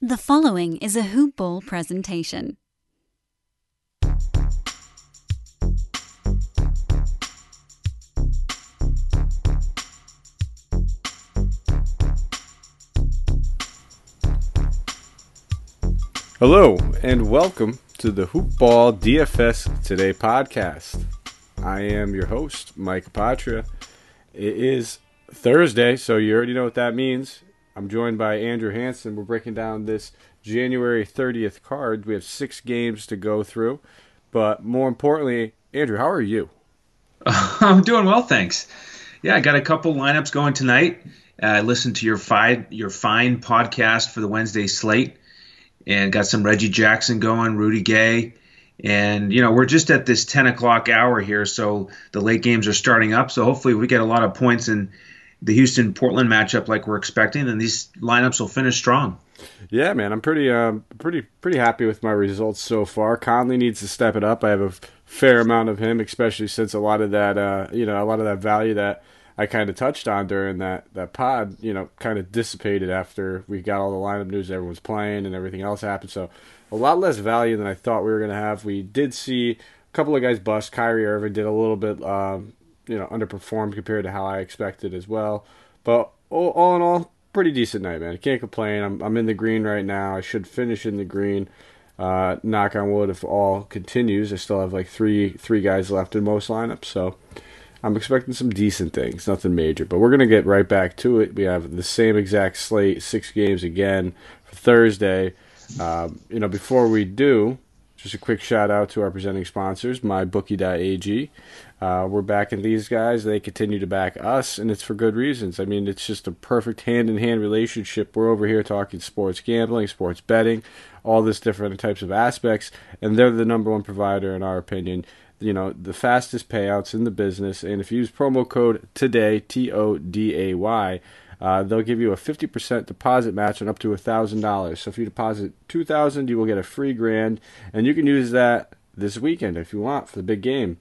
The following is a Hoop Ball presentation. Hello, and welcome to the Hoop Ball DFS Today podcast. I am your host, Mike Apotria. It is Thursday, so you already know what that means. I'm joined by Andrew Hanson. We're breaking down this January 30th card. We have six games to go through, but more importantly, Andrew, how are you? I'm doing well, thanks. Yeah, I got a couple lineups going tonight. Uh, I listened to your fine your fine podcast for the Wednesday slate, and got some Reggie Jackson going, Rudy Gay, and you know we're just at this 10 o'clock hour here, so the late games are starting up. So hopefully we get a lot of points in the Houston Portland matchup like we're expecting, and these lineups will finish strong. Yeah, man, I'm pretty, um, pretty, pretty happy with my results so far. Conley needs to step it up. I have a fair amount of him, especially since a lot of that, uh, you know, a lot of that value that I kind of touched on during that that pod, you know, kind of dissipated after we got all the lineup news, everyone's playing, and everything else happened. So a lot less value than I thought we were to have. We did see a couple of guys bust. Kyrie Irving did a little bit, um, you know, underperformed compared to how I expected as well. But all, all in all, pretty decent night, man. I can't complain. I'm I'm in the green right now. I should finish in the green. Uh, knock on wood if all continues. I still have like three three guys left in most lineups, so I'm expecting some decent things, nothing major. But we're gonna get right back to it. We have the same exact slate, six games again for Thursday. Um, you know, before we do, just a quick shout out to our presenting sponsors, mybookie.ag. Uh, we're backing these guys. They continue to back us, and it's for good reasons. I mean, it's just a perfect hand in hand relationship. We're over here talking sports gambling, sports betting, all this different types of aspects, and they're the number one provider, in our opinion. You know, the fastest payouts in the business. And if you use promo code TODAY, T O D A Y, uh, they'll give you a 50% deposit match on up to $1,000. So if you deposit 2000 you will get a free grand, and you can use that this weekend if you want for the big game.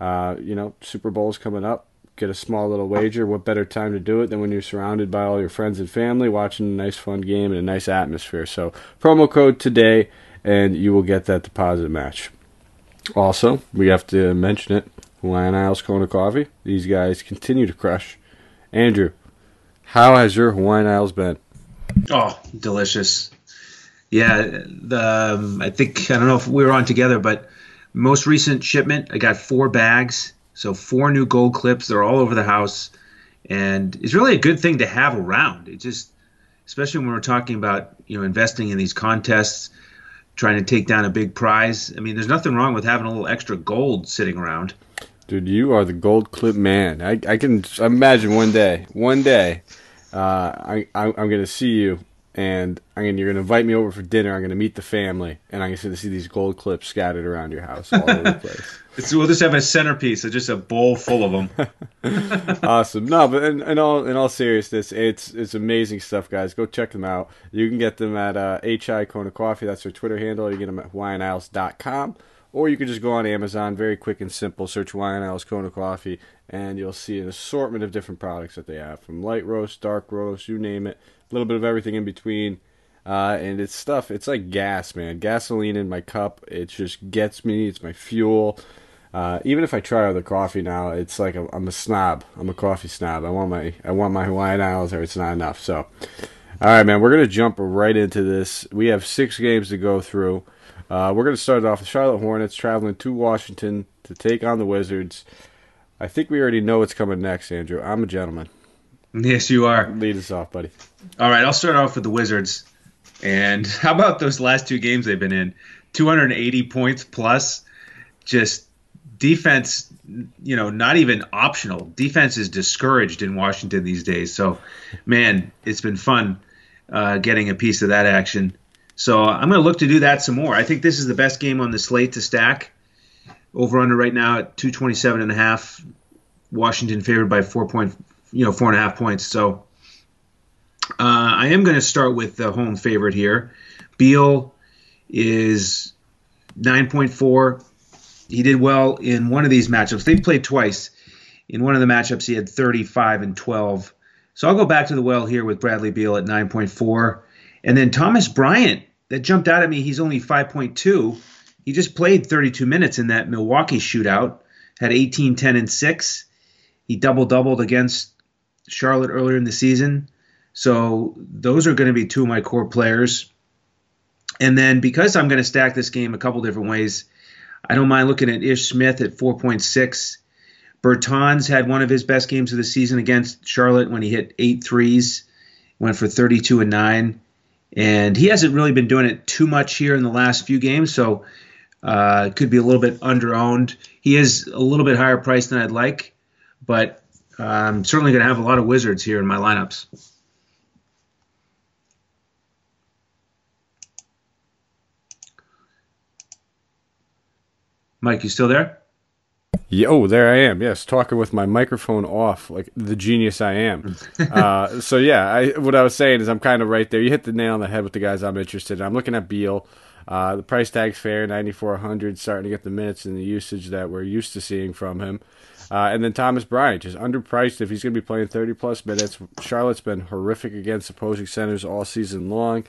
Uh, you know, Super Bowl's coming up. Get a small little wager. What better time to do it than when you're surrounded by all your friends and family watching a nice, fun game and a nice atmosphere? So, promo code today, and you will get that deposit match. Also, we have to mention it Hawaiian Isles Kona Coffee. These guys continue to crush. Andrew, how has your Hawaiian Isles been? Oh, delicious. Yeah, the um, I think I don't know if we were on together, but most recent shipment, I got four bags, so four new gold clips. They're all over the house, and it's really a good thing to have around. It just, especially when we're talking about you know investing in these contests, trying to take down a big prize. I mean, there's nothing wrong with having a little extra gold sitting around. Dude, you are the gold clip man. I, I can imagine one day, one day, uh, I, I I'm gonna see you and I'm gonna, you're going to invite me over for dinner. I'm going to meet the family, and I'm going to see these gold clips scattered around your house all over the place. It's, we'll just have a centerpiece, just a bowl full of them. awesome. No, but in, in, all in all seriousness, it's it's amazing stuff, guys. Go check them out. You can get them at uh, HI Kona Coffee. That's their Twitter handle. You get them at HawaiianIsles.com. Or you can just go on Amazon, very quick and simple, search Hawaiian Isles Kona Coffee, and you'll see an assortment of different products that they have from light roast, dark roast, you name it a little bit of everything in between. Uh, and it's stuff. It's like gas, man. Gasoline in my cup. It just gets me. It's my fuel. Uh, even if I try other coffee now, it's like i am a snob. I'm a coffee snob. I want my I want my Hawaiian Isles, or it's not enough. So, all right, man. We're gonna jump right into this. We have six games to go through. Uh, we're gonna start off. The Charlotte Hornets traveling to Washington to take on the Wizards. I think we already know what's coming next, Andrew. I'm a gentleman. Yes, you are. Lead us off, buddy. All right, I'll start off with the Wizards. And how about those last two games they've been in? 280 points plus. Just defense, you know, not even optional. Defense is discouraged in Washington these days. So, man, it's been fun uh, getting a piece of that action. So I'm going to look to do that some more. I think this is the best game on the slate to stack. Over under right now at 227 and a half. Washington favored by four point, you know, four and a half points. So uh, I am going to start with the home favorite here. Beal is 9.4. He did well in one of these matchups. They've played twice. In one of the matchups, he had 35 and 12. So I'll go back to the well here with Bradley Beal at 9.4. And then Thomas Bryant, that jumped out at me. He's only 5.2. He just played 32 minutes in that Milwaukee shootout, had 18, 10, and 6. He double doubled against Charlotte earlier in the season. So those are going to be two of my core players. And then because I'm going to stack this game a couple different ways, I don't mind looking at Ish Smith at 4.6. Bertans had one of his best games of the season against Charlotte when he hit eight threes, went for 32 and 9. And he hasn't really been doing it too much here in the last few games, so uh, could be a little bit underowned. He is a little bit higher priced than I'd like, but I'm certainly going to have a lot of Wizards here in my lineups. Mike, you still there? Yeah, oh, there I am. Yes, talking with my microphone off, like the genius I am. uh, so yeah, I, what I was saying is I'm kind of right there. You hit the nail on the head with the guys I'm interested in. I'm looking at Beal. Uh, the price tag's fair, 9,400, starting to get the minutes and the usage that we're used to seeing from him. Uh, and then Thomas Bryant, just underpriced if he's going to be playing 30 plus minutes. Charlotte's been horrific against opposing centers all season long.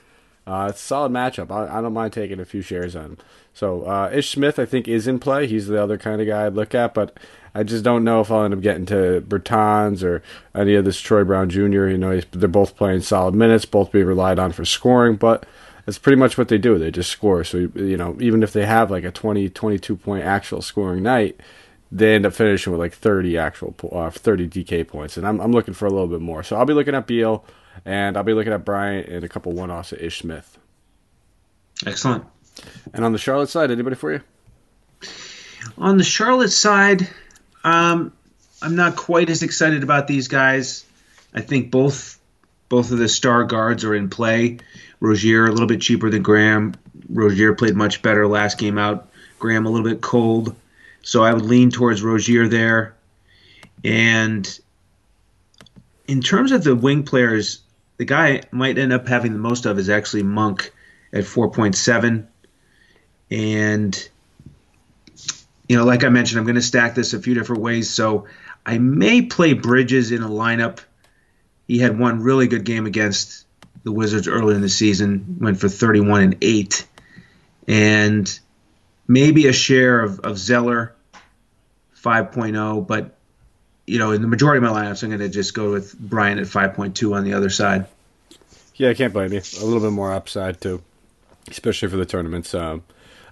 Uh, it's a solid matchup. I, I, don't mind taking a few shares on him. So uh, Ish Smith, I think, is in play. He's the other kind of guy I'd look at, but I just don't know if I'll end up getting to Bertans or any of this Troy Brown Jr. You know, they're both playing solid minutes, both being relied on for scoring, but that's pretty much what they do. They just score. So, you know, even if they have like a 20, 22 point actual scoring night, they end up finishing with like 30 actual, uh, 30 DK points. And I'm, I'm looking for a little bit more. So I'll be looking at Beal. And I'll be looking at Bryant and a couple one offs at Ish Smith. Excellent. And on the Charlotte side, anybody for you? On the Charlotte side, um, I'm not quite as excited about these guys. I think both both of the star guards are in play. Rozier a little bit cheaper than Graham. Rozier played much better last game out. Graham a little bit cold, so I would lean towards Rozier there. And in terms of the wing players, the guy might end up having the most of is actually Monk at 4.7. And, you know, like I mentioned, I'm going to stack this a few different ways. So I may play Bridges in a lineup. He had one really good game against the Wizards earlier in the season, went for 31 and 8. And maybe a share of, of Zeller, 5.0, but you know, in the majority of my lineups, I'm going to just go with Bryant at 5.2 on the other side. Yeah, I can't blame you. A little bit more upside too, especially for the tournaments. Um,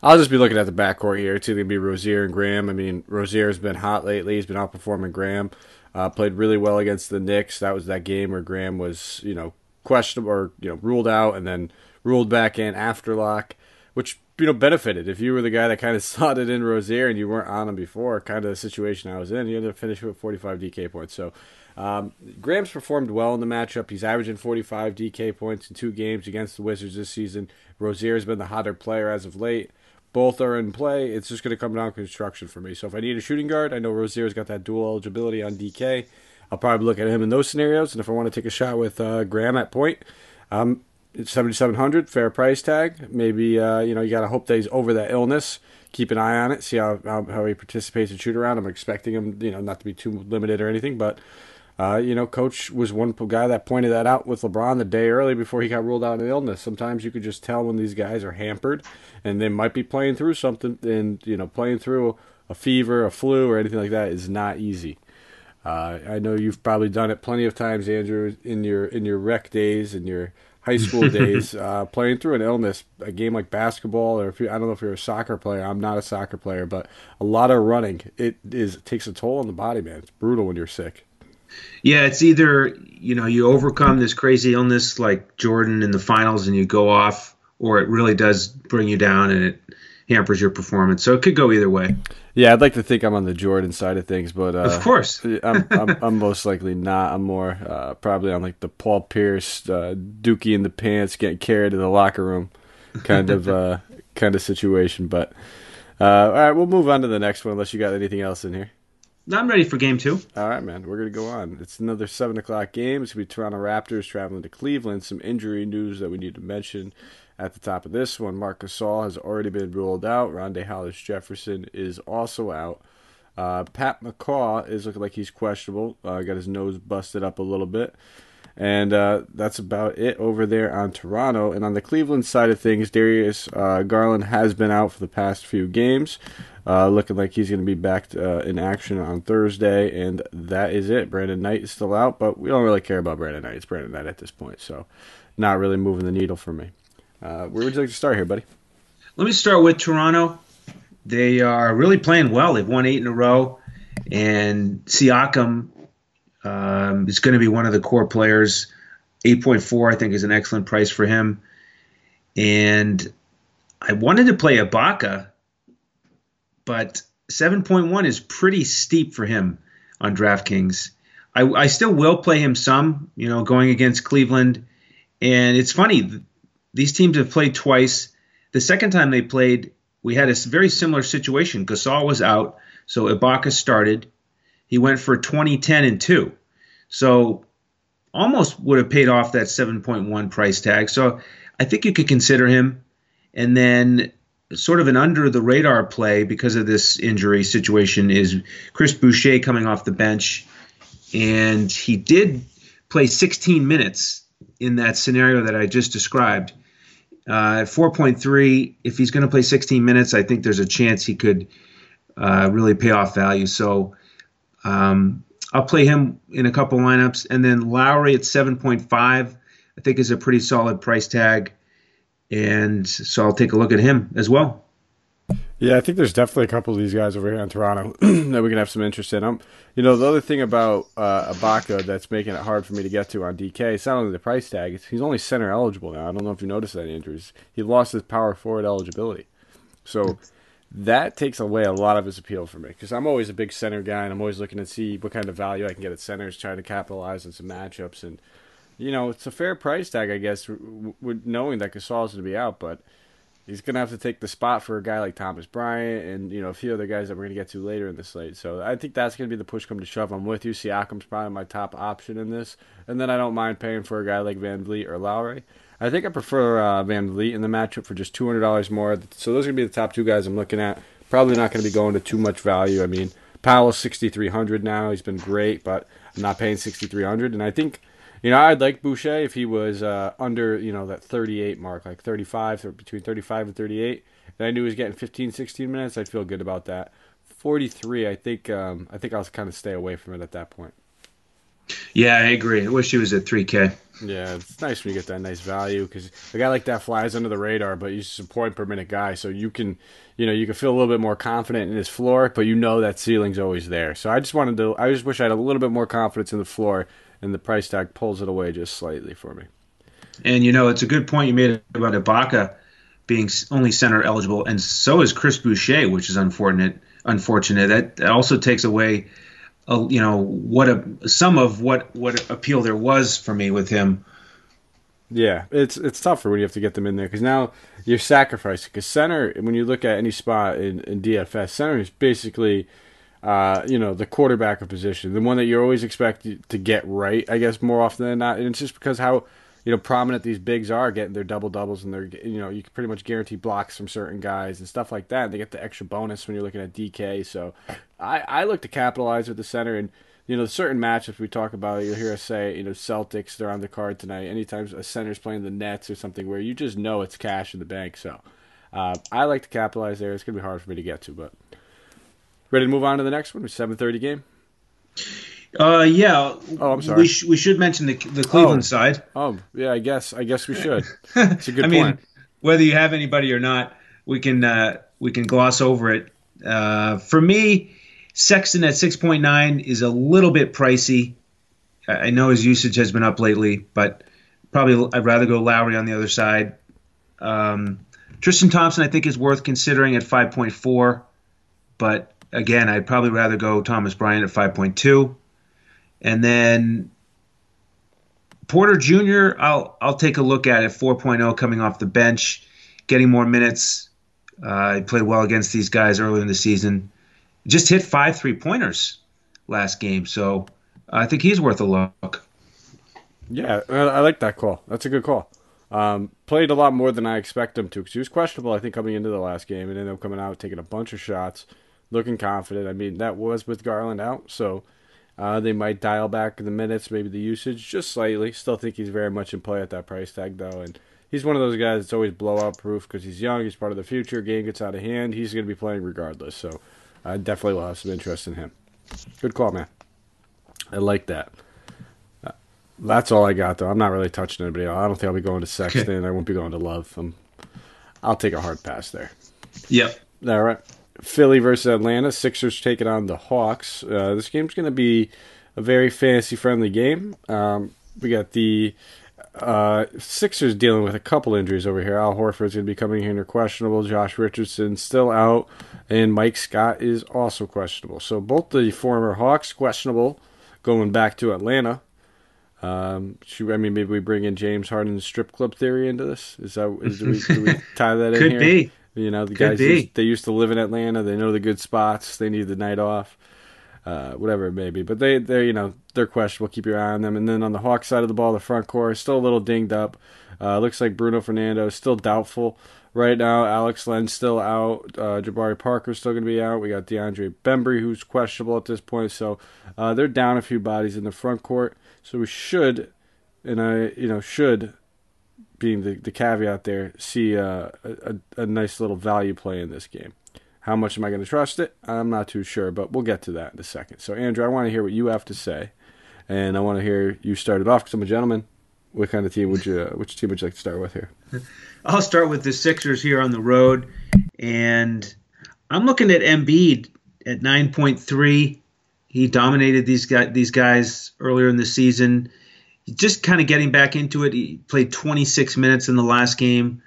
I'll just be looking at the backcourt here. It's going to be Rozier and Graham. I mean, Rozier's been hot lately. He's been outperforming Graham. Uh, played really well against the Knicks. That was that game where Graham was, you know, questionable or you know ruled out and then ruled back in after lock, which you know benefited. If you were the guy that kind of slotted in Rozier and you weren't on him before, kind of the situation I was in, you ended up finishing with 45 DK points. So um, Graham's performed well in the matchup. He's averaging 45 DK points in two games against the Wizards this season. Rozier has been the hotter player as of late. Both are in play. It's just going to come down to construction for me. So if I need a shooting guard, I know Rozier's got that dual eligibility on DK. I'll probably look at him in those scenarios. And if I want to take a shot with uh, Graham at point, um, it's 7700 fair price tag. Maybe uh, you know you got to hope that he's over that illness. Keep an eye on it. See how, how, how he participates in shoot around. I'm expecting him, you know, not to be too limited or anything, but uh, you know, coach was one guy that pointed that out with LeBron the day early before he got ruled out of illness. Sometimes you could just tell when these guys are hampered and they might be playing through something, and you know, playing through a fever, a flu, or anything like that is not easy. Uh, I know you've probably done it plenty of times, Andrew, in your in your rec days and your high school days, uh, playing through an illness, a game like basketball, or if you, I don't know if you're a soccer player. I'm not a soccer player, but a lot of running it is it takes a toll on the body, man. It's brutal when you're sick. Yeah, it's either you know you overcome this crazy illness like Jordan in the finals and you go off, or it really does bring you down and it hampers your performance. So it could go either way. Yeah, I'd like to think I'm on the Jordan side of things, but uh, of course, I'm, I'm, I'm most likely not. I'm more uh, probably on like the Paul Pierce, uh, Dookie in the pants, getting carried to the locker room, kind of uh, kind of situation. But uh, all right, we'll move on to the next one unless you got anything else in here. I'm ready for game two. All right, man. We're gonna go on. It's another seven o'clock game. It's gonna be Toronto Raptors traveling to Cleveland. Some injury news that we need to mention at the top of this one. Marc Gasol has already been ruled out. Rondae Hollis Jefferson is also out. Uh, Pat McCaw is looking like he's questionable. Uh, got his nose busted up a little bit. And uh, that's about it over there on Toronto. And on the Cleveland side of things, Darius uh, Garland has been out for the past few games, uh, looking like he's going to be back uh, in action on Thursday. And that is it. Brandon Knight is still out, but we don't really care about Brandon Knight. It's Brandon Knight at this point, so not really moving the needle for me. Uh, where would you like to start here, buddy? Let me start with Toronto. They are really playing well. They've won eight in a row, and Siakam um, is going to be one of the core players. 8.4, I think, is an excellent price for him. And I wanted to play Ibaka, but 7.1 is pretty steep for him on DraftKings. I, I still will play him some, you know, going against Cleveland. And it's funny, these teams have played twice. The second time they played, we had a very similar situation. Gasol was out, so Ibaka started. He went for 20, 10, and 2. So almost would have paid off that 7.1 price tag. So I think you could consider him. And then sort of an under the radar play because of this injury situation is Chris Boucher coming off the bench. And he did play 16 minutes in that scenario that I just described. Uh, at 4.3, if he's going to play 16 minutes, I think there's a chance he could uh, really pay off value. So um, I'll play him in a couple lineups. And then Lowry at 7.5, I think is a pretty solid price tag. And so I'll take a look at him as well. Yeah, I think there's definitely a couple of these guys over here in Toronto that we can have some interest in. Um, you know, the other thing about uh, Ibaka that's making it hard for me to get to on DK, it's not only the price tag; he's only center eligible now. I don't know if you noticed that, Andrews. He lost his power forward eligibility, so that takes away a lot of his appeal for me because I'm always a big center guy and I'm always looking to see what kind of value I can get at centers, trying to capitalize on some matchups. And, you know, it's a fair price tag, I guess, with knowing that Gasol is going to be out, but he's to have to take the spot for a guy like Thomas Bryant and, you know, a few other guys that we're to get to later in the slate. So I think that's to be the push come to shove. I'm with you. Siakam's probably my top option in this. And then I don't mind paying for a guy like VanVleet or Lowry. I think I prefer uh, VanVleet in the matchup for just two hundred dollars more. So those are gonna be the top two guys I'm looking at. Probably not gonna be going to too much value. I mean, Powell's sixty three hundred now. He's been great, but I'm not paying sixty three hundred. And I think, you know, I'd like Boucher if he was uh, under you know that thirty eight mark, like thirty five or between thirty five and thirty eight. And I knew he was getting 15, 16 minutes. I'd feel good about that. Forty three, I think. Um, I think I'll kind of stay away from it at that point. Yeah, I agree. I wish he was at 3K. Yeah, it's nice when you get that nice value because a guy like that flies under the radar, but he's just a point per minute guy, so you can, you know, you can feel a little bit more confident in his floor, but you know that ceiling's always there. So I just wanted to, I just wish I had a little bit more confidence in the floor, and the price tag pulls it away just slightly for me. And you know, it's a good point you made about Ibaka being only center eligible, and so is Chris Boucher, which is unfortunate. Unfortunate that, that also takes away uh, you know what a some of what what appeal there was for me with him. Yeah, it's it's tougher when you have to get them in there because now you're sacrificing. Because center, when you look at any spot in, in DFS, center is basically, uh, you know, the quarterback of position, the one that you're always expected to get right. I guess more often than not, and it's just because how you know prominent these bigs are getting their double doubles and they're you know you can pretty much guarantee blocks from certain guys and stuff like that. And they get the extra bonus when you're looking at DK. So I I look to capitalize with the center and. You know, certain matchups we talk about, you'll hear us say, you know, Celtics, they're on the card tonight. Anytime a center's playing the Nets or something where you just know it's cash in the bank. So uh, I like to capitalize there. It's going to be hard for me to get to, but ready to move on to the next one? 7.30 game? Uh, yeah. Oh, I'm sorry. We, sh- we should mention the the Cleveland oh. side. Oh, yeah. I guess I guess we should. It's a good I point. mean, whether you have anybody or not, we can uh, we can gloss over it. Uh, for me, Sexton at six point nine is a little bit pricey. I know his usage has been up lately, but probably I'd rather go Lowry on the other side. Um, Tristan Thompson, I think, is worth considering at five point four, but again, I'd probably rather go Thomas Bryant at five point two. And then Porter Jr. I'll I'll take a look at at 4.0 coming off the bench, getting more minutes. Uh, he played well against these guys earlier in the season. Just hit five three pointers last game, so I think he's worth a look. Yeah, I like that call. That's a good call. Um, played a lot more than I expect him to because he was questionable. I think coming into the last game and ended up coming out taking a bunch of shots, looking confident. I mean that was with Garland out, so Uh, they might dial back the minutes, maybe the usage just slightly. Still think he's very much in play at that price tag though, and he's one of those guys that's always blowout proof because he's young. He's part of the future. Game gets out of hand, he's going to be playing regardless. So I definitely will have some interest in him. Good call, man. I like that. Uh, that's all I got though. I'm not really touching anybody. Else. I don't think I'll be going to Sexton. I won't be going to Love. I'm, I'll take a hard pass there. Yep. All right. Philly versus Atlanta. Sixers taking on the Hawks. Uh, this game's going to be a very fantasy friendly game. Um, we got the uh, Sixers dealing with a couple injuries over here. Al Horford's going to be coming in here questionable. Josh Richardson still out, and Mike Scott is also questionable. So both the former Hawks questionable going back to Atlanta. Um, should, I mean, maybe we bring in James Harden's strip club theory into this. Is that is do we, do we tie that in Could here? Could be. You know, the Could guys used, they used to live in Atlanta. They know the good spots. They need the night off, uh, whatever it may be. But they they you know they're questionable. Keep your eye on them. And then on the Hawk side of the ball, the front core is still a little dinged up. Uh, looks like Bruno Fernando is still doubtful right now. Alex Len's still out. Uh, Jabari Parker's still going to be out. We got DeAndre Bembry who's questionable at this point. So uh, they're down a few bodies in the front court. So we should, and I you know should being the, the caveat there, see uh, a, a nice little value play in this game. How much am I going to trust it? I'm not too sure, but we'll get to that in a second. So, Andrew, I want to hear what you have to say, and I want to hear you start it off because I'm a gentleman. What kind of team would you? Uh, which team would you like to start with here? I'll start with the Sixers here on the road, and I'm looking at Embiid at 9.3. He dominated these guys, these guys earlier in the season just kind of getting back into it. He played 26 minutes in the last game.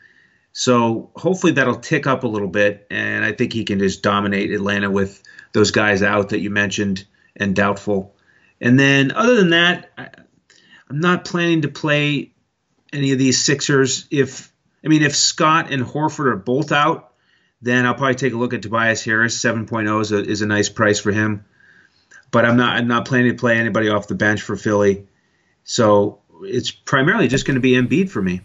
So hopefully that'll tick up a little bit, and I think he can just dominate Atlanta with those guys out that you mentioned and doubtful. And then other than that, I, am not planning to play any of these Sixers. If I mean if Scott and Horford are both out, then I'll probably take a look at Tobias Harris. 7.0 is a, is a nice price for him. But I'm not I'm not planning to play anybody off the bench for Philly. So it's primarily just going to be Embiid for me.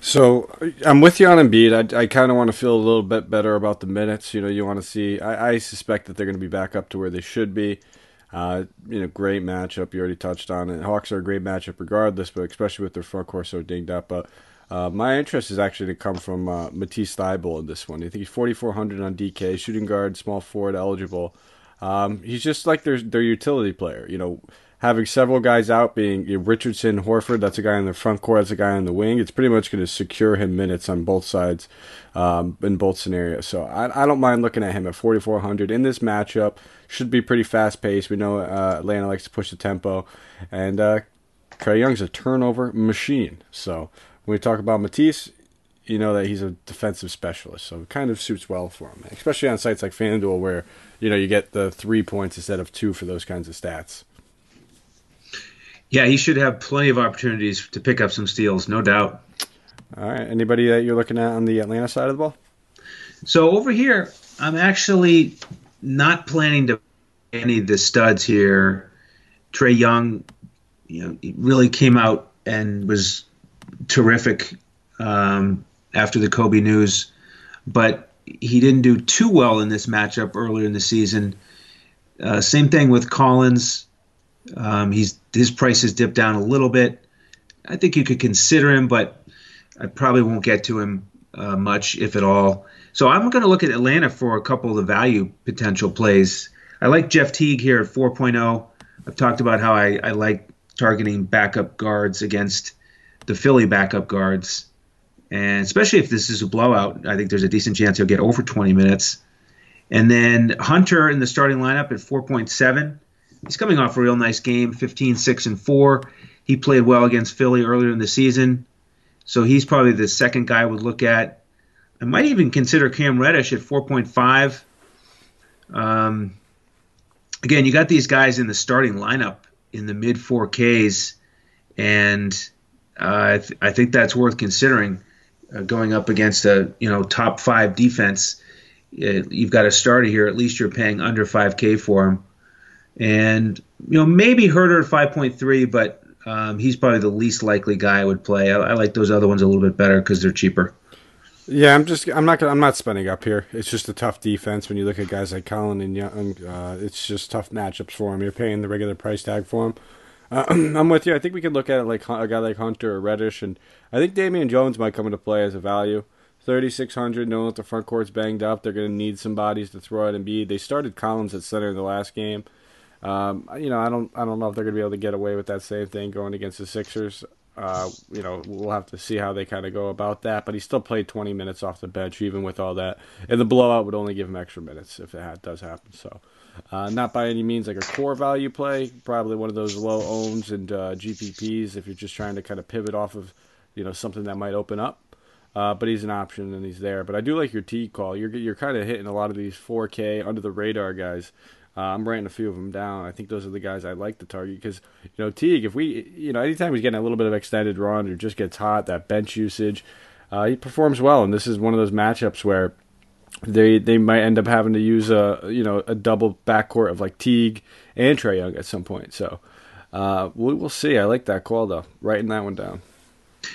So I'm with you on Embiid. I, I kind of want to feel a little bit better about the minutes. You know, you want to see. I, I suspect that they're going to be back up to where they should be. Uh, you know, great matchup. You already touched on it. Hawks are a great matchup regardless, but especially with their front court so dinged up. But uh, my interest is actually to come from uh, Matisse Thybulle in this one. I think he's 4,400 on DK, shooting guard, small forward eligible. Um, he's just like their their utility player. You know, having several guys out, being Richardson, Horford, that's a guy in the front court, that's a guy on the wing. It's pretty much going to secure him minutes on both sides um, in both scenarios. So I, I, don't mind looking at him at 4,400 in this matchup. Should be pretty fast paced. We know uh, Atlanta likes to push the tempo, and uh, Trae Young's a turnover machine. So when we talk about Matisse, you know that he's a defensive specialist, so it kind of suits well for him, especially on sites like FanDuel where you know you get the three points instead of two for those kinds of stats. Yeah, he should have plenty of opportunities to pick up some steals, no doubt. All right. Anybody that you're looking at on the Atlanta side of the ball? So over here, I'm actually not planning to any of the studs here. Trae Young, you know, really came out and was terrific um, after the Kobe news, but he didn't do too well in this matchup earlier in the season. Uh, same thing with Collins. Um, he's his price has dipped down a little bit. I think you could consider him, but I probably won't get to him uh, much, if at all. So I'm going to look at Atlanta for a couple of the value potential plays. I like Jeff Teague here at 4.0. I've talked about how I, I like targeting backup guards against the Philly backup guards. And especially if this is a blowout, I think there's a decent chance he'll get over 20 minutes. And then Hunter in the starting lineup at 4.7 he's coming off a real nice game 15 6 and 4 he played well against philly earlier in the season. So he's probably the second guy i would look at. I might even consider cam reddish at 4.5 um, again you got these guys in the starting lineup in the mid 4ks and uh, I, th- I, think that's worth considering uh, going up against a you know top five defense. Uh, you've got a starter here. At least you're paying under 5k for him and you know maybe Huerter at 5.3, but um, he's probably the least likely guy I would play. I, I, like those other ones a little bit better because they're cheaper. Yeah, I'm just I'm not gonna, I'm not spending up here. It's just a tough defense when you look at guys like Colin and Young. Uh, it's just tough matchups for him. You're paying the regular price tag for him. Uh, I'm with you. I think we could look at it like a guy like Hunter or Reddish, and I think Damian Jones might come into play as a value. 3,600, knowing that the front court's banged up, they're going to need some bodies to throw at Embiid. They started Collins at center in the last game. Um, you know, I don't, I don't know if they're going to be able to get away with that same thing going against the Sixers. Uh, you know, we'll have to see how they kind of go about that. But he still played 20 minutes off the bench, even with all that. And the blowout would only give him extra minutes if that does happen. So, uh, not by any means like a core value play. Probably one of those low owns and uh, GPPs if you're just trying to kind of pivot off of, you know, something that might open up. Uh, but he's an option and he's there. But I do like your T call. You're you're kind of hitting a lot of these 4K under the radar guys. Uh, I'm writing a few of them down. I think those are the guys I like to target because you know Teague. If we you know anytime he's getting a little bit of extended run or just gets hot, that bench usage, uh, he performs well. And this is one of those matchups where they they might end up having to use a you know a double backcourt of like Teague and Trae Young at some point. So uh, we will see. I like that call though. Writing that one down.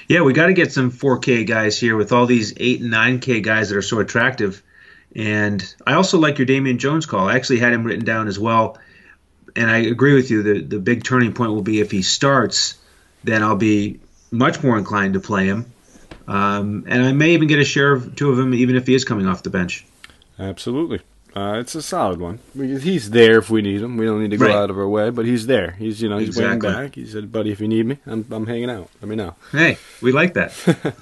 Yeah, we got to get some 4K guys here with all these 8 and 9K guys that are so attractive. And I also like your Damian Jones call. I actually had him written down as well. And I agree with you. The, the big turning point will be if he starts, then I'll be much more inclined to play him. Um, and I may even get a share of two of them, even if he is coming off the bench. Absolutely. Uh, it's a solid one. He's there if we need him. We don't need to go right. out of our way, but he's there. He's you know he's exactly. waiting back. He said, "Buddy, if you need me, I'm I'm hanging out. Let me know." Hey, we like that.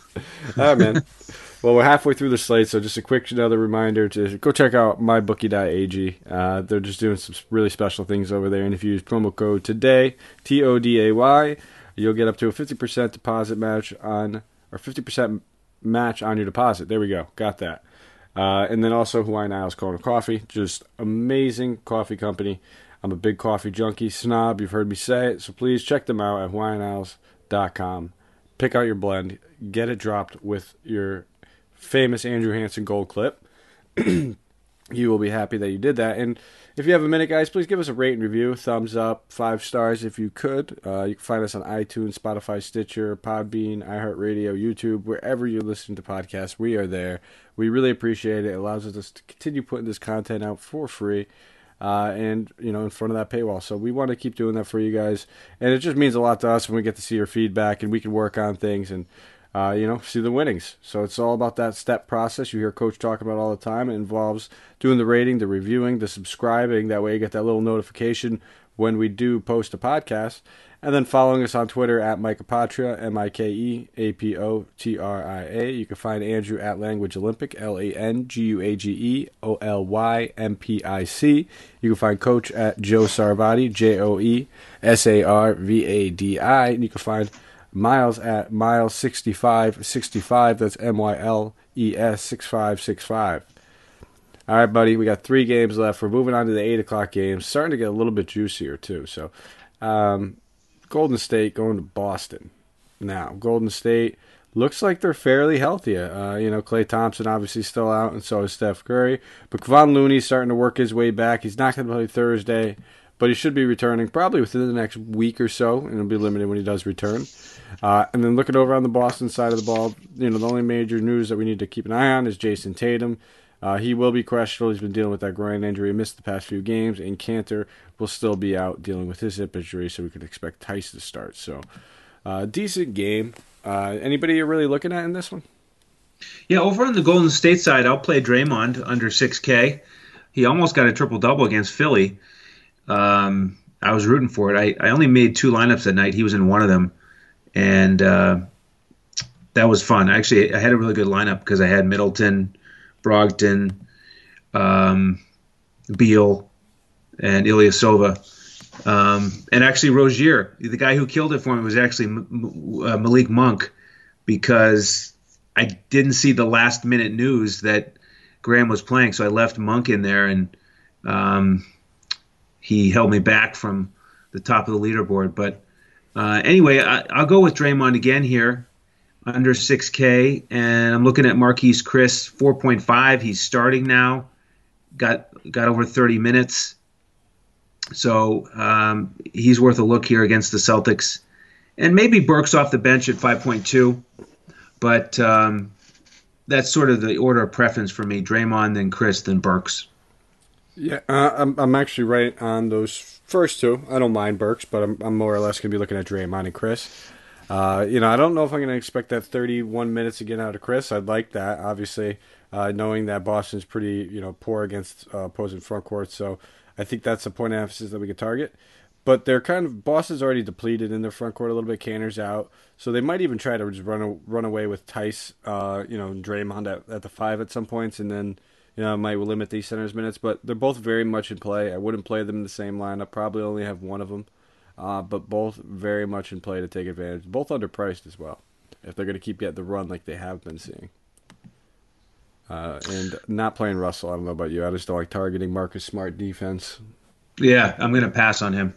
All right, man. well, we're halfway through the slate, so just a quick another reminder to go check out mybookie.ag. Uh, they're just doing some really special things over there, and if you use promo code today T O D A Y, you'll get up to a fifty percent deposit match on or fifty percent match on your deposit. There we go. Got that. Uh, and then also Hawaiian Isles Kona Coffee, just amazing coffee company. I'm a big coffee junkie snob. You've heard me say it, so please check them out at hawaiianisles.com. Pick out your blend, get it dropped with your famous Andrew Hansen gold clip. you will be happy that you did that. And if you have a minute, guys, please give us a rate and review. Thumbs up, five stars if you could. Uh, you can find us on iTunes, Spotify, Stitcher, Podbean, iHeartRadio, YouTube, wherever you listen to podcasts. We are there. We really appreciate it. It allows us to continue putting this content out for free. Uh, and you know in front of that paywall. So we want to keep doing that for you guys, and it just means a lot to us when we get to see your feedback and we can work on things and uh, you know, see the winnings. So it's all about that step process you hear Coach talk about all the time. It involves doing the rating, the reviewing, the subscribing. That way you get that little notification when we do post a podcast. And then following us on Twitter at Mike Apotria, M I K E A P O T R I A. You can find Andrew at Language Olympic, L A N G U A G E O L Y M P I C. You can find Coach at Joe Sarvadi, J O E S A R V A D I. And you can find Miles at Miles 6565. That's M Y L E S 6565. All right, buddy, we got three games left. We're moving on to the 8 o'clock games. Starting to get a little bit juicier, too. So, um, Golden State going to Boston. Now, Golden State looks like they're fairly healthy. Uh, you know, Klay Thompson obviously still out, and so is Steph Curry. But Kevon Looney's starting to work his way back. He's not going to play Thursday, but he should be returning probably within the next week or so, and it'll be limited when he does return. Uh, and then looking over on the Boston side of the ball, you know, the only major news that we need to keep an eye on is Jayson Tatum. Uh, he will be questionable. He's been dealing with that groin injury. He missed the past few games, and Kanter will still be out dealing with his hip injury, so we could expect Theis to start. So, uh, decent game. Uh, anybody you're really looking at in this one? Yeah, over on the Golden State side, I'll play Draymond under 6K. He almost got a triple double against Philly. Um, I was rooting for it. I, I only made two lineups that night. He was in one of them and uh, that was fun. Actually, I had a really good lineup because I had Middleton, Brogdon, um, Beal, and Ilyasova. Um, and actually, Rozier, the guy who killed it for me was actually M- uh, Malik Monk because I didn't see the last minute news that Graham was playing, so I left Monk in there, and um, he held me back from the top of the leaderboard. But uh, anyway, I, will go with Draymond again here, under 6K, and I'm looking at Marquese Chriss 4.5. He's starting now, got got over 30 minutes, so um, he's worth a look here against the Celtics, and maybe Burks off the bench at 5.2, but um, that's sort of the order of preference for me: Draymond, then Chriss, then Burks. Yeah, uh, I'm I'm actually right on those first two. I don't mind Burks, but I'm I'm more or less going to be looking at Draymond and Chriss. Uh, you know, I don't know if I'm going to expect that 31 minutes again out of Chriss. I'd like that, obviously, uh, knowing that Boston's pretty you know poor against uh, opposing front courts. So I think that's a point of emphasis that we could target. But they're kind of Boston's already depleted in their front court a little bit. Kanter's out, so they might even try to just run run away with Theis, uh, you know, Draymond at, at the five at some points, and then you know, might limit these centers minutes, but they're both very much in play. I wouldn't play them in the same lineup. Probably only have one of them, uh, but both very much in play to take advantage. Both underpriced as well, if they're going to keep getting the run like they have been seeing. Uh, and not playing Russell. I don't know about you. I just don't like targeting Marcus Smart defense. Yeah, I'm going to pass on him.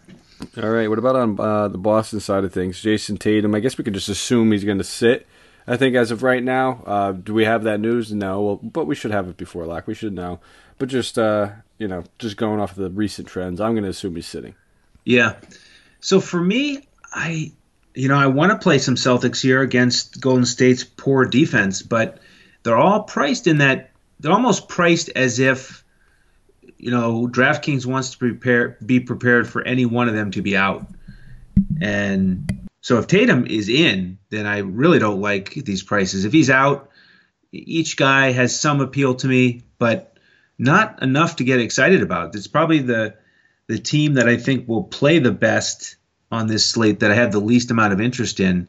All right. What about on uh, the Boston side of things? Jayson Tatum. I guess we could just assume he's going to sit. I think as of right now, uh, do we have that news? No, well, but we should have it before lock. We should know. But just uh, you know, just going off of the recent trends, I'm going to assume he's sitting. Yeah. So for me, I you know I want to play some Celtics here against Golden State's poor defense, but they're all priced in that they're almost priced as if you know DraftKings wants to prepare be prepared for any one of them to be out, and so if Tatum is in, then I really don't like these prices. If he's out, each guy has some appeal to me, but not enough to get excited about. It's probably the the team that I think will play the best on this slate that I have the least amount of interest in.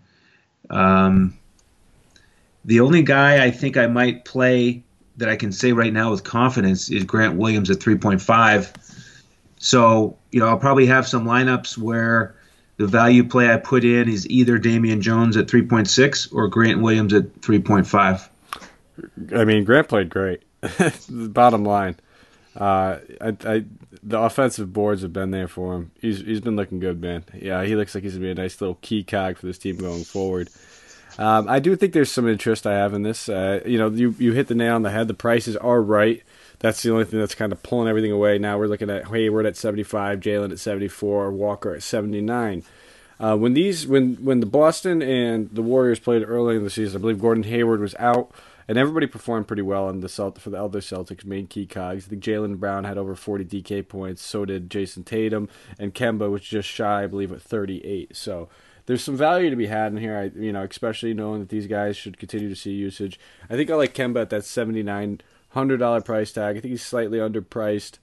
Um, the only guy I think I might play that I can say right now with confidence is Grant Williams at 3.5. So, you know, I'll probably have some lineups where the value play I put in is either Damian Jones at 3.6 or Grant Williams at 3.5. I mean, Grant played great. Bottom line, uh, I, I, the offensive boards have been there for him. He's he's been looking good, man. Yeah, he looks like he's gonna be a nice little key cog for this team going forward. Um, I do think there's some interest I have in this. Uh, you know, you you hit the nail on the head. The prices are right. That's the only thing that's kind of pulling everything away. Now we're looking at Hayward at 75, Jaylen at 74, Walker at 79. Uh, when these when when the Boston and the Warriors played early in the season, I believe Gordon Hayward was out, and everybody performed pretty well in the Celt- for the other Celtics main key cogs. I think Jaylen Brown had over 40 DK points, so did Jayson Tatum, and Kemba was just shy, I believe, at 38. So there's some value to be had in here. I, you know, especially knowing that these guys should continue to see usage. I think I like Kemba at that 79 hundred dollar price tag. I think he's slightly underpriced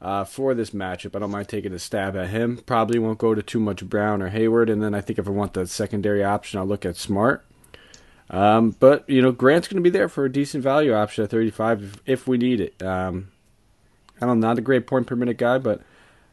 uh, for this matchup. I don't mind taking a stab at him. Probably won't go to too much Brown or Hayward, and then I think if I want the secondary option, I'll look at Smart. Um, but you know, Grant's going to be there for a decent value option at 35 if, if we need it. Um, I don't know, not a great point per minute guy, but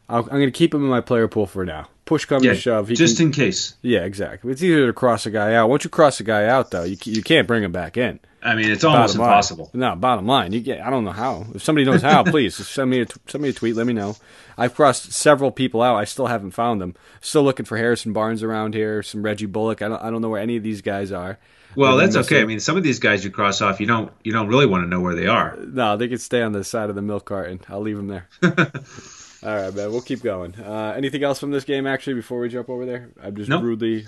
i am going to keep him in my player pool for now. Push comes yeah, to shove, just can, in case. Yeah, exactly. It's easier to cross a guy out. Once you cross a guy out, though, you you can't bring him back in. I mean, it's almost bottom impossible. Line. No, bottom line, you get. I don't know how. If somebody knows how, please send me a send me a tweet. Let me know. I've crossed several people out. I still haven't found them. Still looking for Harrison Barnes around here. Some Reggie Bullock. I don't. I don't know where any of these guys are. Well, that's okay. I mean, some of these guys you cross off, you don't. You don't really want to know where they are. No, they can stay on the side of the milk carton. I'll leave them there. All right, man. We'll keep going. Uh, anything else from this game, actually, before we jump over there? I'm just nope. rudely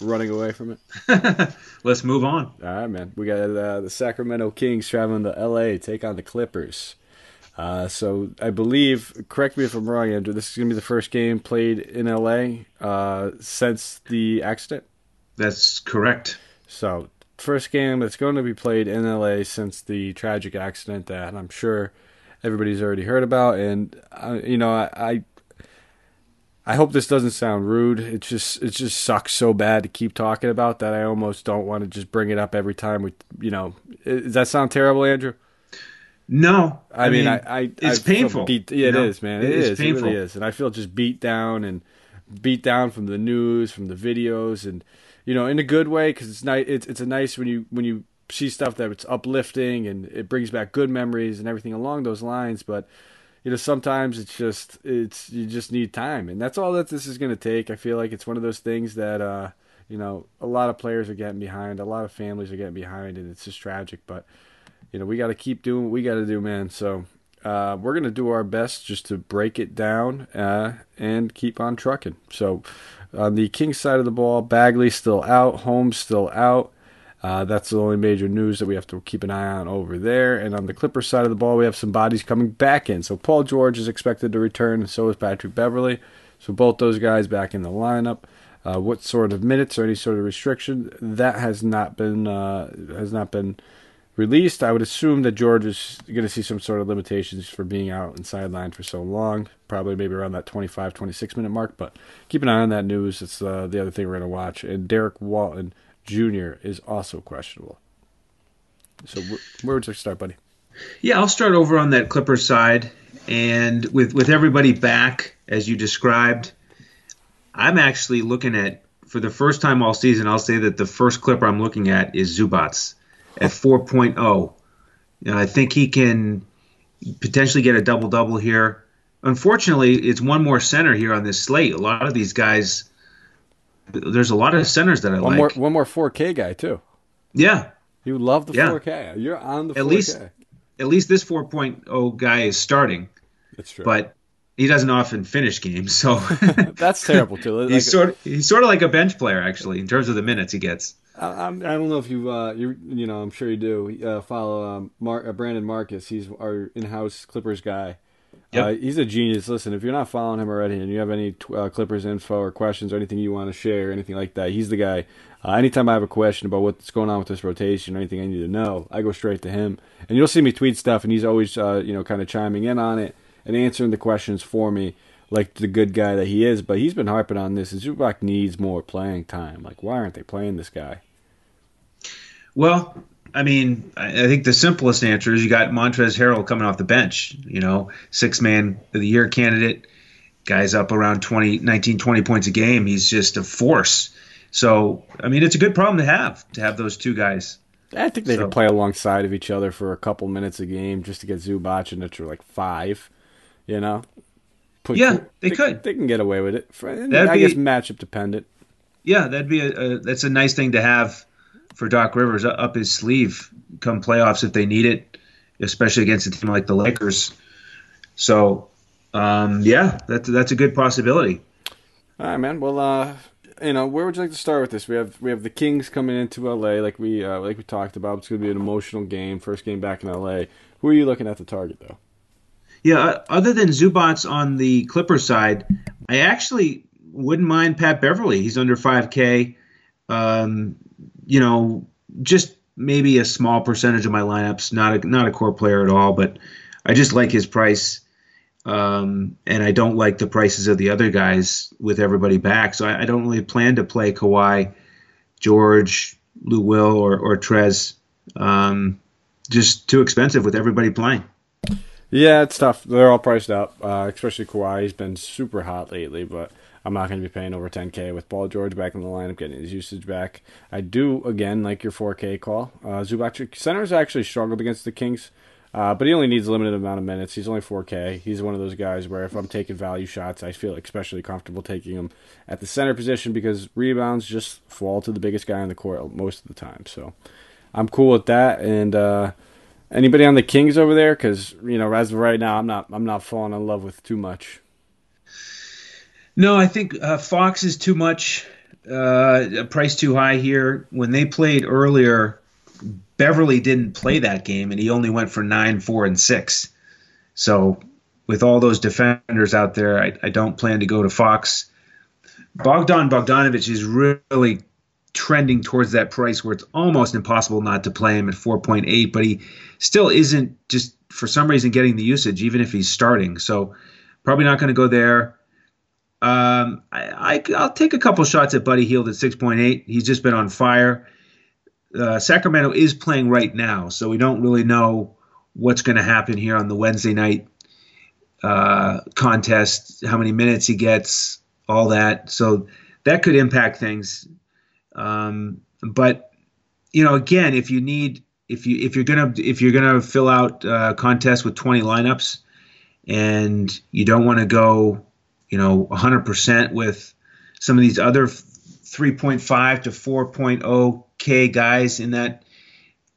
running away from it. Let's move on. All right, man. We got uh, the Sacramento Kings traveling to L.A. take on the Clippers. Uh, so I believe, correct me if I'm wrong, Andrew. This is going to be the first game played in L.A. Uh, since the accident. That's correct. So first game that's going to be played in L.A. since the tragic accident that I'm sure everybody's already heard about. And uh, you know, I, I I hope this doesn't sound rude. It just it just sucks so bad to keep talking about that I almost don't want to just bring it up every time we you know. Does that sound terrible, Andrew? No, I, I mean, I, I it's I painful. Beat, yeah, it is, man. it, it is, is. Painful. It really is, and I feel just beat down and beat down from the news, from the videos, and you know, in a good way because it's nice. It's it's a nice when you when you see stuff that's uplifting and it brings back good memories and everything along those lines, but you know sometimes it's just it's you just need time. And that's all that this is going to take. I feel like it's one of those things that uh you know a lot of players are getting behind. A lot of families are getting behind and it's just tragic. But you know we got to keep doing what we got to do man. So uh, we're going to do our best just to break it down uh, and keep on trucking. So on the Kings side of the ball bagley still out holmes still out Uh, that's the only major news that we have to keep an eye on over there. And on the Clippers side of the ball, we have some bodies coming back in. So Paul George is expected to return, and so is Patrick Beverley. So both those guys back in the lineup. Uh, what sort of minutes or any sort of restriction that has not been uh, has not been released. I would assume that George is going to see some sort of limitations for being out and sidelined for so long, probably maybe around that 25, 26 minute mark. But keep an eye on that news. It's uh, the other thing we're going to watch. And Derrick Walton Jr. is also questionable. So where would you start, buddy? Yeah, I'll start over on that Clippers side, and with with everybody back as you described, I'm actually looking at for the first time all season. I'll say that the first Clipper I'm looking at is Zubac at 4.0. And I think he can potentially get a double double here. Unfortunately, it's one more center here on this slate. A lot of these guys, there's a lot of centers that I one like. More, one more 4K guy too. Yeah, you love the yeah. 4K. You're on the at 4K. least at least this 4.0 guy is starting. That's true. But he doesn't often finish games, so that's terrible too. Like, he's sort of, he's sort of like a bench player actually in terms of the minutes he gets. I, I don't know if you uh, you you know I'm sure you do uh, follow um, Mar- uh, Brandon Marcus. He's our in-house Clippers guy. Yep. Uh, he's a genius. Listen, if you're not following him already and you have any uh, Clippers info or questions or anything you want to share or anything like that, he's the guy. Uh, anytime I have a question about what's going on with this rotation or anything I need to know, I go straight to him. And you'll see me tweet stuff, and he's always uh, you know kind of chiming in on it and answering the questions for me like the good guy that he is. But he's been harping on this. And Zubac needs more playing time. Like, why aren't they playing this guy? Well, I mean, I think the simplest answer is you got Montrezl Harrell coming off the bench, you know, six man of the year candidate, guy's up around 20, 19, 20 points a game. He's just a force. So, I mean, it's a good problem to have, to have those two guys. I think they So- can play alongside of each other for a couple minutes a game just to get Zubac and it's like five, you know? Put, Yeah, they could. They can get away with it. That'd I be- guess matchup dependent. Yeah, that'd be a, a that's a nice thing to have for Doc Rivers up his sleeve come playoffs if they need it, especially against a team like the Lakers. So, um, yeah, that's that's a good possibility. All right, man. Well, uh, you know, where would you like to start with this? We have we have the Kings coming into LA, like we uh, like we talked about. It's going to be an emotional game, first game back in LA. Who are you looking at the target though? Yeah, other than Zubac on the Clippers side, I actually wouldn't mind Pat Beverley. He's under 5K. Um, you know, just maybe a small percentage of my lineups. Not a not a core player at all, but I just like his price. Um, and I don't like the prices of the other guys with everybody back. So I, I don't really plan to play Kawhi, George, Lou Will, or or Trez. Um, just too expensive with everybody playing. Yeah, it's tough. They're all priced up, uh, especially Kawhi. He's been super hot lately, but I'm not going to be paying over 10K with Paul George back in the lineup, getting his usage back. I do, again, like your 4K call. Uh, Zubac, centers actually struggled against the Kings, uh, but he only needs a limited amount of minutes. He's only 4K. He's one of those guys where if I'm taking value shots, I feel especially comfortable taking him at the center position because rebounds just fall to the biggest guy on the court most of the time. So I'm cool with that. And, uh, Anybody on the Kings over there? Because you know, as of right now, I'm not I'm not falling in love with too much. No, I think uh, Fox is too much, uh, price too high here. When they played earlier, Beverley didn't play that game, and he only went for nine, four, and six. So, with all those defenders out there, I, I don't plan to go to Fox. Bogdan Bogdanovic is really trending towards that price where it's almost impossible not to play him at 4.8, but he still isn't just for some reason getting the usage, even if he's starting. So, probably not going to go there. Um, I, I, will take a couple shots at Buddy Hield at 6.8. He's just been on fire. Uh, Sacramento is playing right now, so we don't really know what's going to happen here on the Wednesday night uh, contest, how many minutes he gets, all that. So that could impact things. Um, but you know, again, if you need, if you if you're gonna if you're gonna fill out a contest with 20 lineups, and you don't want to go you know 100% with some of these other 3.5 to 4.0 k guys in that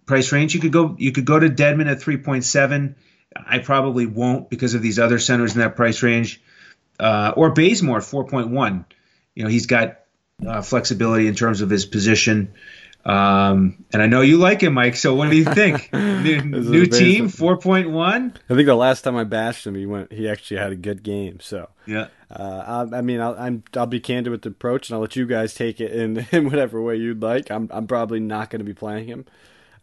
price range you could go you could go to Dedmon at 3.7 i probably won't because of these other centers in that price range uh, or Bazemore 4.1 you know he's got uh, flexibility in terms of his position Um, and I know you like him, Mike. So what do you think? new, new team, four point one. I think the last time I bashed him, he went. He actually had a good game. So yeah. Uh, I, I, mean, I'll, I'm I'll be candid with the approach, and I'll let you guys take it in, in whatever way you'd like. I'm I'm probably not going to be playing him.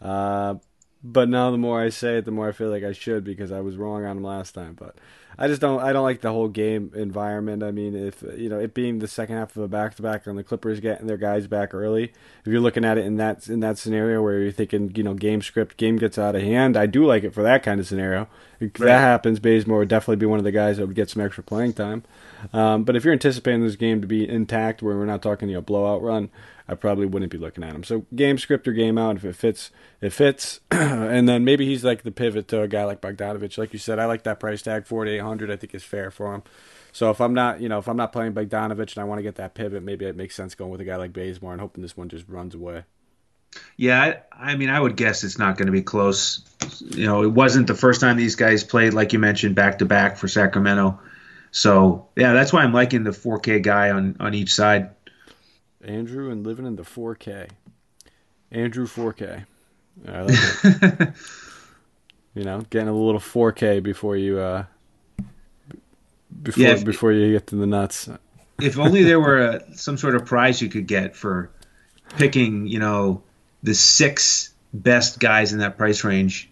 Uh, but now the more I say it, the more I feel like I should because I was wrong on him last time. But I just don't I don't like the whole game environment. I mean, if you know it being the second half of a back to back and the Clippers getting their guys back early, if you're looking at it in that in that scenario where you're thinking you know game script game gets out of hand, I do like it for that kind of scenario. If right. that happens, Bazemore would definitely be one of the guys that would get some extra playing time. Um, but if you're anticipating this game to be intact, where we're not talking you know blowout run, I probably wouldn't be looking at him. So game script or game out, if it fits, it fits. and then maybe he's like the pivot to a guy like Bogdanovic. Like you said, I like that price tag, four to eight hundred. I think is fair for him. So if I'm not, you know, if I'm not playing Bogdanovic and I want to get that pivot, maybe it makes sense going with a guy like Bazemore and hoping this one just runs away. Yeah, I, I mean, I would guess it's not going to be close. You know, it wasn't the first time these guys played, like you mentioned, back to back for Sacramento. So yeah, that's why I'm liking the 4K guy on on each side. Andrew and living in the 4K. Andrew 4K. I like it. you know, getting a little 4K before you uh before yeah, if, before you get to the nuts. If only there were a, some sort of prize you could get for picking, you know, the six best guys in that price range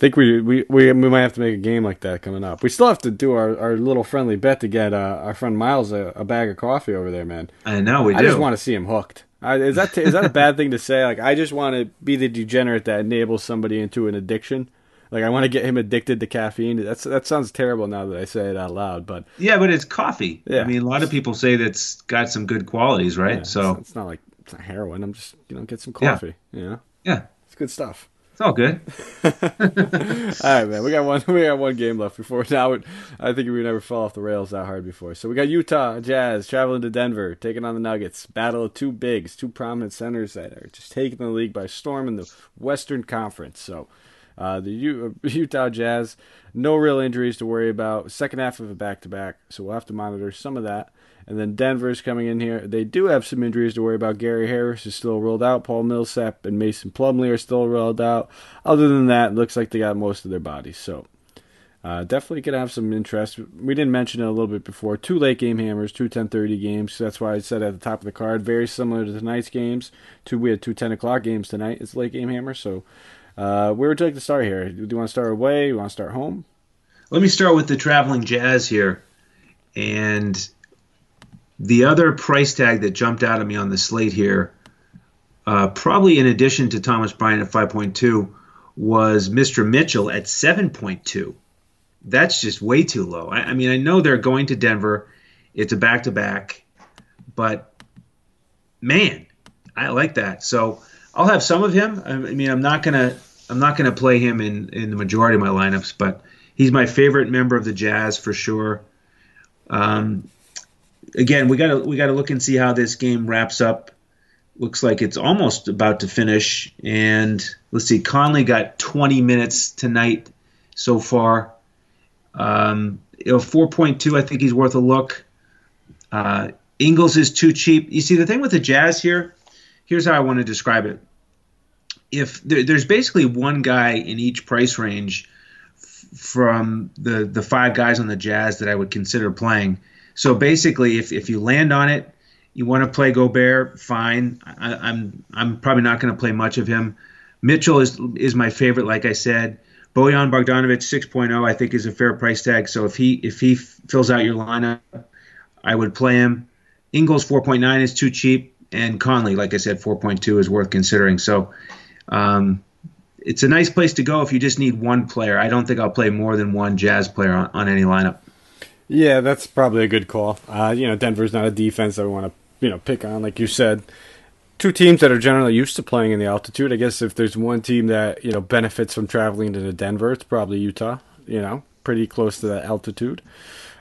think we, we we we might have to make a game like that coming up. We still have to do our, our little friendly bet to get uh, our friend Miles a, a, bag of coffee over there, man. I know we I do. just want to see him hooked. I, is that is that a bad thing to say? Like I just want to be the degenerate that enables somebody into an addiction. Like I want to get him addicted to caffeine. That's that sounds terrible now that I say it out loud, but yeah, but it's coffee. Yeah. I mean, a lot of people say that's got some good qualities, right? Yeah, so it's, it's, not like it's not heroin. I'm just you know get some coffee. Yeah. You know? Yeah, it's good stuff. It's all good. all right, man. We got one. We got one game left before now. I think we never fell off the rails that hard before. So we got Utah Jazz traveling to Denver, taking on the Nuggets. Battle of two bigs, two prominent centers that are just taking the league by storm in the Western Conference. So. Uh, the U- Utah Jazz, no real injuries to worry about. Second half of a back to back, so we'll have to monitor some of that. And then Denver's coming in here. They do have some injuries to worry about. Gary Harris is still rolled out. Paul Millsap and Mason Plumlee are still rolled out. Other than that, looks like they got most of their bodies. So uh, definitely could have some interest. We didn't mention it a little bit before. Two late game hammers, two 10:30 games. That's why I said at the top of the card, very similar to tonight's games. Two we had two 10 o'clock games tonight. It's late game hammer. So uh, where would you like to start here? Do you want to start away? Do you want to start home? Let me start with the traveling Jazz here, and the other price tag that jumped out at me on the slate here, uh, probably in addition to Thomas Bryant at 5.2, was Mr. Mitchell at 7.2. That's just way too low. I, I mean, I know they're going to Denver. It's a back to back, but man, I like that. So I'll have some of him. I mean, I'm not gonna I'm not gonna play him in in the majority of my lineups, but he's my favorite member of the Jazz for sure. Um, again, we gotta we gotta look and see how this game wraps up. Looks like it's almost about to finish. And let's see, Conley got 20 minutes tonight so far. Um, you know, 4.2, I think he's worth a look. Uh, Ingles is too cheap. You see, the thing with the Jazz here, here's how I want to describe it. If there, there's basically one guy in each price range from the the five guys on the Jazz that I would consider playing, so basically, if, if you land on it, you want to play Gobert, fine. I, am I'm, I'm probably not going to play much of him. Mitchell is is my favorite, like I said. Bojan Bogdanovic 6.0, I think, is a fair price tag. So if he if he fills out your lineup, I would play him. Ingles 4.9 is too cheap, and Conley, like I said, 4.2 is worth considering. So um, it's a nice place to go if you just need one player. I don't think I'll play more than one Jazz player on, on any lineup. Yeah, that's probably a good call. Uh, you know, Denver's not a defense that we want to you know pick on, like you said. Two teams that are generally used to playing in the altitude. I guess if there's one team that you know benefits from traveling to Denver, it's probably Utah. You know, pretty close to that altitude.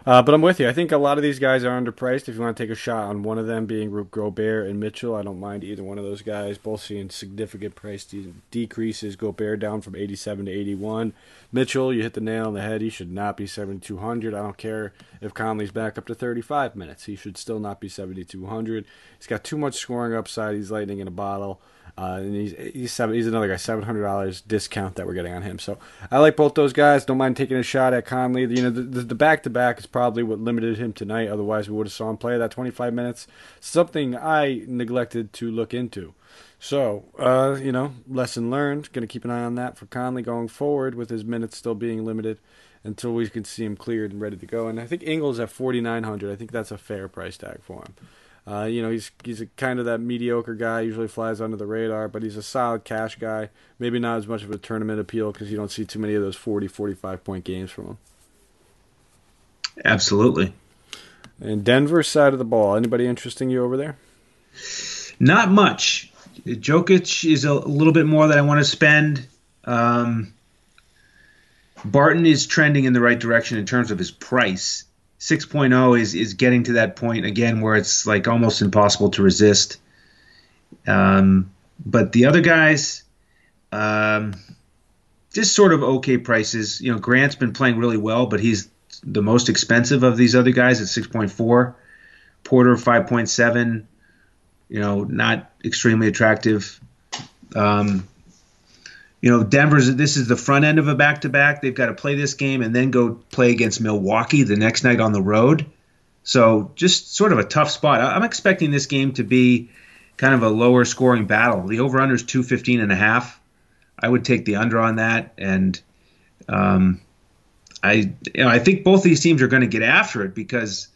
Uh, but I'm with you. I think a lot of these guys are underpriced. If you want to take a shot on one of them being Gobert and Mitchell, I don't mind either one of those guys. Both seeing significant price de- decreases. Gobert down from 87 to 81. Mitchell, you hit the nail on the head. He should not be 7,200. I don't care if Conley's back up to 35 minutes. He should still not be 7,200. He's got too much scoring upside. He's lightning in a bottle. Uh, and he's he's seven, he's another guy seven hundred dollars discount that we're getting on him. So I like both those guys. Don't mind taking a shot at Conley. You know the back to back is probably what limited him tonight. Otherwise we would have saw him play that twenty five minutes. Something I neglected to look into. So uh, you know lesson learned. Going to keep an eye on that for Conley going forward with his minutes still being limited until we can see him cleared and ready to go. And I think Ingles at forty nine hundred. I think that's a fair price tag for him. Uh, you know, he's he's a kind of that mediocre guy. Usually flies under the radar, but he's a solid cash guy. Maybe not as much of a tournament appeal because you don't see too many of those 40, 45 point games from him. Absolutely. And Denver side of the ball. Anybody interesting you over there? Not much. Jokic is a little bit more that I want to spend. Um, Barton is trending in the right direction in terms of his price. 6.0 is is getting to that point again where it's like almost impossible to resist. Um, but the other guys, um, just sort of okay prices. You know, Grant's been playing really well, but he's the most expensive of these other guys at 6.4. Porter 5.7. You know, not extremely attractive. Um, you know, Denver's this is the front end of a back to back. They've got to play this game and then go play against Milwaukee the next night on the road. So just sort of a tough spot. I'm expecting this game to be kind of a lower scoring battle. The over under is 215 and a half. I would take the under on that and um, I you know, I think both these teams are going to get after it because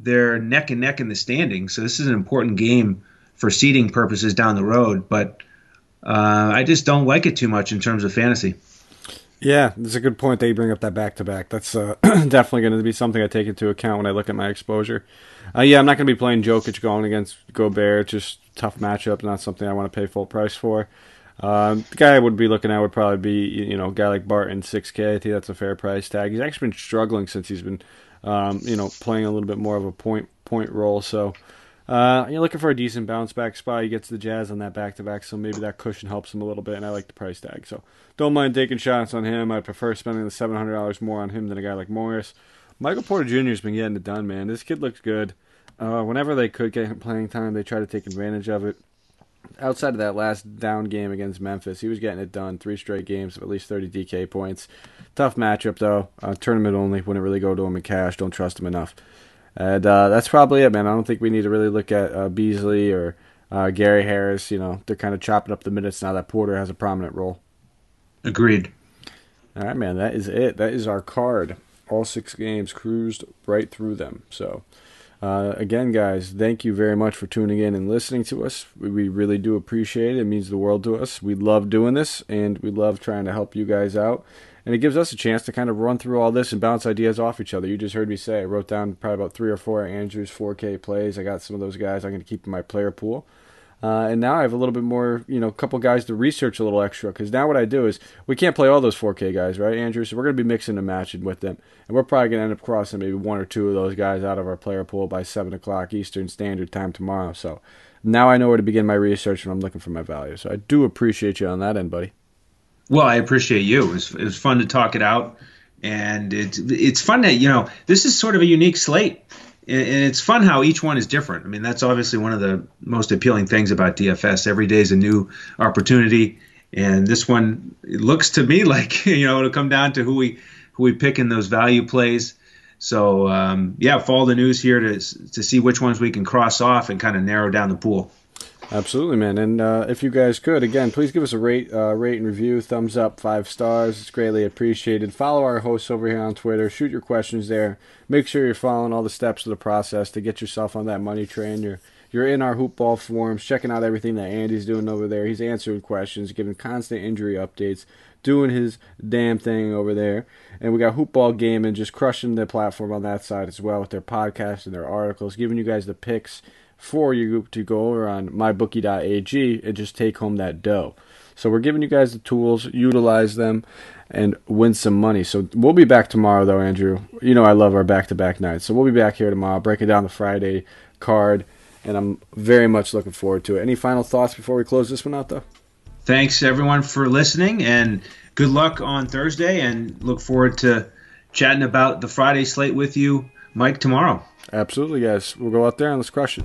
they're neck and neck in the standings. So this is an important game for seeding purposes down the road, but uh, I just don't like it too much in terms of fantasy. Yeah, it's a good point that you bring up that back to back. That's uh, definitely going to be something I take into account when I look at my exposure. Uh, yeah, I'm not going to be playing Jokic going against Gobert. Just tough matchup, not something I want to pay full price for. Um, the guy I would be looking at would probably be you know a guy like Barton, 6K. I think that's a fair price tag. He's actually been struggling since he's been um, you know playing a little bit more of a point point role. So uh, you're looking for a decent bounce back spot. He gets the Jazz on that back to back, so maybe that cushion helps him a little bit. And I like the price tag, so don't mind taking shots on him. I prefer spending the seven hundred dollars more on him than a guy like Morris. Michael Porter Jr. has been getting it done, man. This kid looks good. Uh, whenever they could get him playing time, they try to take advantage of it. Outside of that last down game against Memphis, he was getting it done. Three straight games of at least 30 DK points. Tough matchup, though. Uh, tournament only. Wouldn't really go to him in cash. Don't trust him enough. And uh, that's probably it, man. I don't think we need to really look at uh, Beasley or uh, Gary Harris. You know, they're kind of chopping up the minutes now that Porter has a prominent role. Agreed. All right, man. That is it. That is our card. All six games cruised right through them. So, uh, again, guys, thank you very much for tuning in and listening to us. We, we really do appreciate it. It means the world to us. We love doing this, and we love trying to help you guys out and it gives us a chance to kind of run through all this and bounce ideas off each other. You just heard me say I wrote down probably about three or four Andrews 4K plays. I got some of those guys I'm going to keep in my player pool. Uh, and now I have a little bit more, you know, a couple guys to research a little extra. Because now what I do is we can't play all those 4K guys, right, Andrew? So we're going to be mixing and matching with them. And we're probably going to end up crossing maybe one or two of those guys out of our player pool by 7 o'clock Eastern Standard Time tomorrow. So now I know where to begin my research when I'm looking for my value. So I do appreciate you on that end, buddy. Well, I appreciate you. It was, it was fun to talk it out, and it's it's fun that you know this is sort of a unique slate, and it's fun how each one is different. I mean, that's obviously one of the most appealing things about DFS. Every day is a new opportunity, and this one looks to me like you know it'll come down to who we who we pick in those value plays. So um, yeah, follow the news here to to see which ones we can cross off and kind of narrow down the pool. Absolutely, man. And uh, if you guys could, again, please give us a rate, uh, rate and review, thumbs up, five stars. It's greatly appreciated. Follow our hosts over here on Twitter. Shoot your questions there. Make sure you're following all the steps of the process to get yourself on that money train. You're you're in our hoopball forums, checking out everything that Andy's doing over there. He's answering questions, giving constant injury updates, doing his damn thing over there. And we got Hoopball Gaming just crushing the platform on that side as well with their podcast and their articles, giving you guys the picks for you to go over on mybookie.ag and just take home that dough. So we're giving you guys the tools, utilize them, and win some money. So we'll be back tomorrow, though, Andrew. You know I love our back-to-back nights, so we'll be back here tomorrow, breaking down the Friday card, and I'm very much looking forward to it. Any final thoughts before we close this one out, though? Thanks everyone for listening, and good luck on Thursday. And look forward to chatting about the Friday slate with you, Mike, tomorrow. Absolutely, guys. We'll go out there and let's crush it.